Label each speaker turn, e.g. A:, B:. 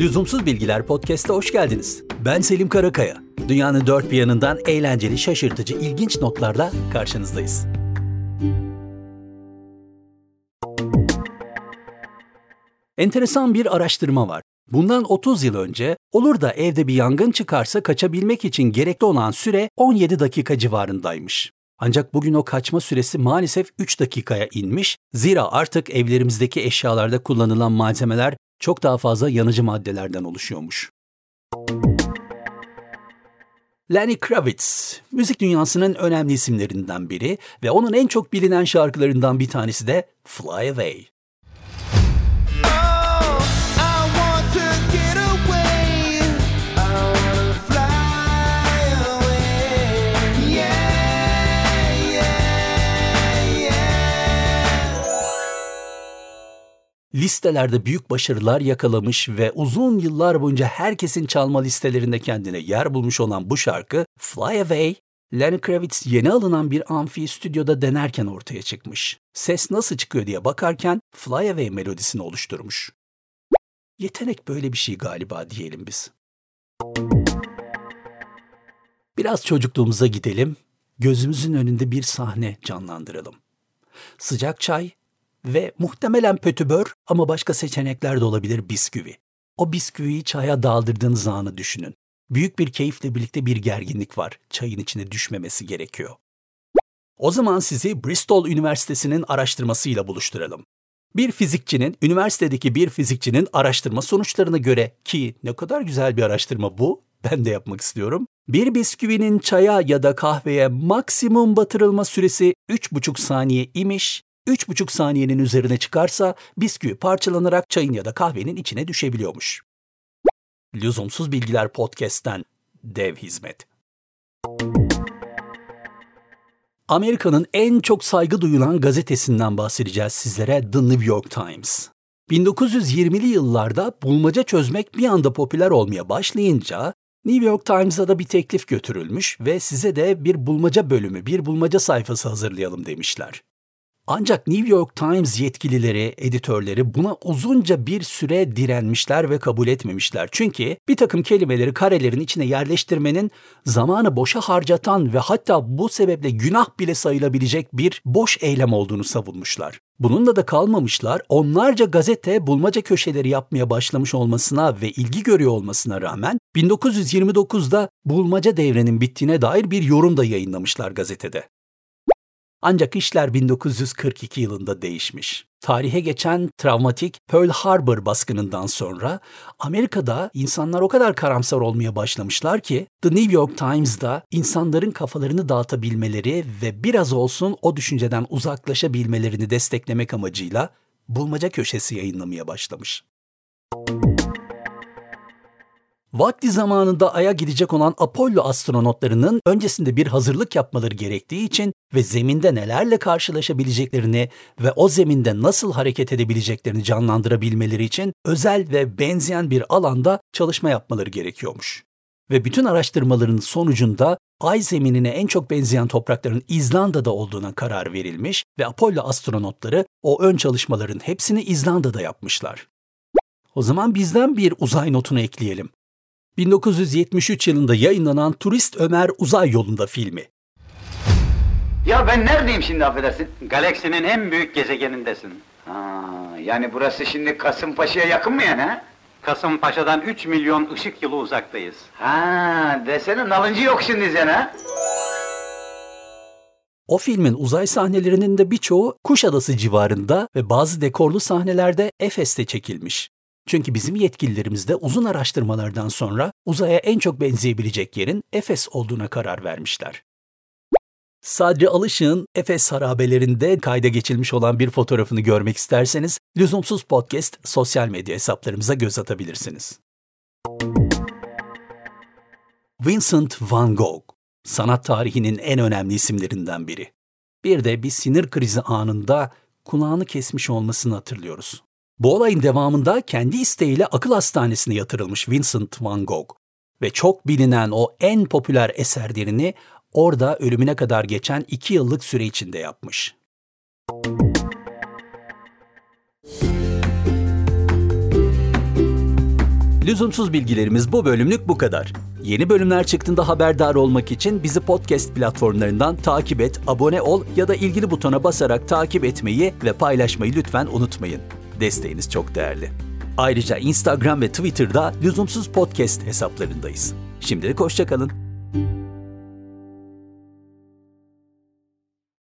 A: Lüzumsuz Bilgiler Podcast'a hoş geldiniz. Ben Selim Karakaya. Dünyanın dört bir yanından eğlenceli, şaşırtıcı, ilginç notlarla karşınızdayız. Enteresan bir araştırma var. Bundan 30 yıl önce olur da evde bir yangın çıkarsa kaçabilmek için gerekli olan süre 17 dakika civarındaymış. Ancak bugün o kaçma süresi maalesef 3 dakikaya inmiş. Zira artık evlerimizdeki eşyalarda kullanılan malzemeler çok daha fazla yanıcı maddelerden oluşuyormuş. Lenny Kravitz, müzik dünyasının önemli isimlerinden biri ve onun en çok bilinen şarkılarından bir tanesi de Fly Away. Listelerde büyük başarılar yakalamış ve uzun yıllar boyunca herkesin çalma listelerinde kendine yer bulmuş olan bu şarkı Fly Away, Lenny Kravitz yeni alınan bir amfi stüdyoda denerken ortaya çıkmış. Ses nasıl çıkıyor diye bakarken Fly Away melodisini oluşturmuş. Yetenek böyle bir şey galiba diyelim biz. Biraz çocukluğumuza gidelim, gözümüzün önünde bir sahne canlandıralım. Sıcak çay ve muhtemelen pötübör ama başka seçenekler de olabilir bisküvi. O bisküviyi çaya daldırdığınız anı düşünün. Büyük bir keyifle birlikte bir gerginlik var. Çayın içine düşmemesi gerekiyor. O zaman sizi Bristol Üniversitesi'nin araştırmasıyla buluşturalım. Bir fizikçinin, üniversitedeki bir fizikçinin araştırma sonuçlarına göre ki ne kadar güzel bir araştırma bu, ben de yapmak istiyorum. Bir bisküvinin çaya ya da kahveye maksimum batırılma süresi 3,5 saniye imiş 3,5 saniyenin üzerine çıkarsa bisküvi parçalanarak çayın ya da kahvenin içine düşebiliyormuş. Lüzumsuz Bilgiler Podcast'ten dev hizmet. Amerika'nın en çok saygı duyulan gazetesinden bahsedeceğiz sizlere The New York Times. 1920'li yıllarda bulmaca çözmek bir anda popüler olmaya başlayınca New York Times'a da bir teklif götürülmüş ve size de bir bulmaca bölümü, bir bulmaca sayfası hazırlayalım demişler. Ancak New York Times yetkilileri, editörleri buna uzunca bir süre direnmişler ve kabul etmemişler. Çünkü bir takım kelimeleri karelerin içine yerleştirmenin zamanı boşa harcatan ve hatta bu sebeple günah bile sayılabilecek bir boş eylem olduğunu savunmuşlar. Bununla da kalmamışlar, onlarca gazete bulmaca köşeleri yapmaya başlamış olmasına ve ilgi görüyor olmasına rağmen 1929'da bulmaca devrenin bittiğine dair bir yorum da yayınlamışlar gazetede. Ancak işler 1942 yılında değişmiş. Tarihe geçen travmatik Pearl Harbor baskınından sonra Amerika'da insanlar o kadar karamsar olmaya başlamışlar ki The New York Times'da insanların kafalarını dağıtabilmeleri ve biraz olsun o düşünceden uzaklaşabilmelerini desteklemek amacıyla bulmaca köşesi yayınlamaya başlamış. Vakti zamanında Ay'a gidecek olan Apollo astronotlarının öncesinde bir hazırlık yapmaları gerektiği için ve zeminde nelerle karşılaşabileceklerini ve o zeminde nasıl hareket edebileceklerini canlandırabilmeleri için özel ve benzeyen bir alanda çalışma yapmaları gerekiyormuş. Ve bütün araştırmaların sonucunda Ay zeminine en çok benzeyen toprakların İzlanda'da olduğuna karar verilmiş ve Apollo astronotları o ön çalışmaların hepsini İzlanda'da yapmışlar. O zaman bizden bir uzay notunu ekleyelim. 1973 yılında yayınlanan Turist Ömer Uzay Yolunda filmi.
B: Ya ben neredeyim şimdi affedersin?
C: Galaksinin en büyük gezegenindesin.
B: Ha, yani burası şimdi Kasımpaşa'ya yakın mı yani ha?
C: Kasımpaşa'dan 3 milyon ışık yılı uzaktayız.
B: Ha, desene nalıncı yok şimdi sen ha?
A: O filmin uzay sahnelerinin de birçoğu Kuşadası civarında ve bazı dekorlu sahnelerde Efes'te çekilmiş. Çünkü bizim yetkililerimiz de uzun araştırmalardan sonra uzaya en çok benzeyebilecek yerin Efes olduğuna karar vermişler. Sadri Alışık'ın Efes harabelerinde kayda geçilmiş olan bir fotoğrafını görmek isterseniz Lüzumsuz Podcast sosyal medya hesaplarımıza göz atabilirsiniz. Vincent van Gogh, sanat tarihinin en önemli isimlerinden biri. Bir de bir sinir krizi anında kulağını kesmiş olmasını hatırlıyoruz. Bu olayın devamında kendi isteğiyle akıl hastanesine yatırılmış Vincent van Gogh ve çok bilinen o en popüler eserlerini orada ölümüne kadar geçen iki yıllık süre içinde yapmış. Lüzumsuz bilgilerimiz bu bölümlük bu kadar. Yeni bölümler çıktığında haberdar olmak için bizi podcast platformlarından takip et, abone ol ya da ilgili butona basarak takip etmeyi ve paylaşmayı lütfen unutmayın. Desteğiniz çok değerli. Ayrıca Instagram ve Twitter'da lüzumsuz podcast hesaplarındayız. Şimdilik hoşçakalın.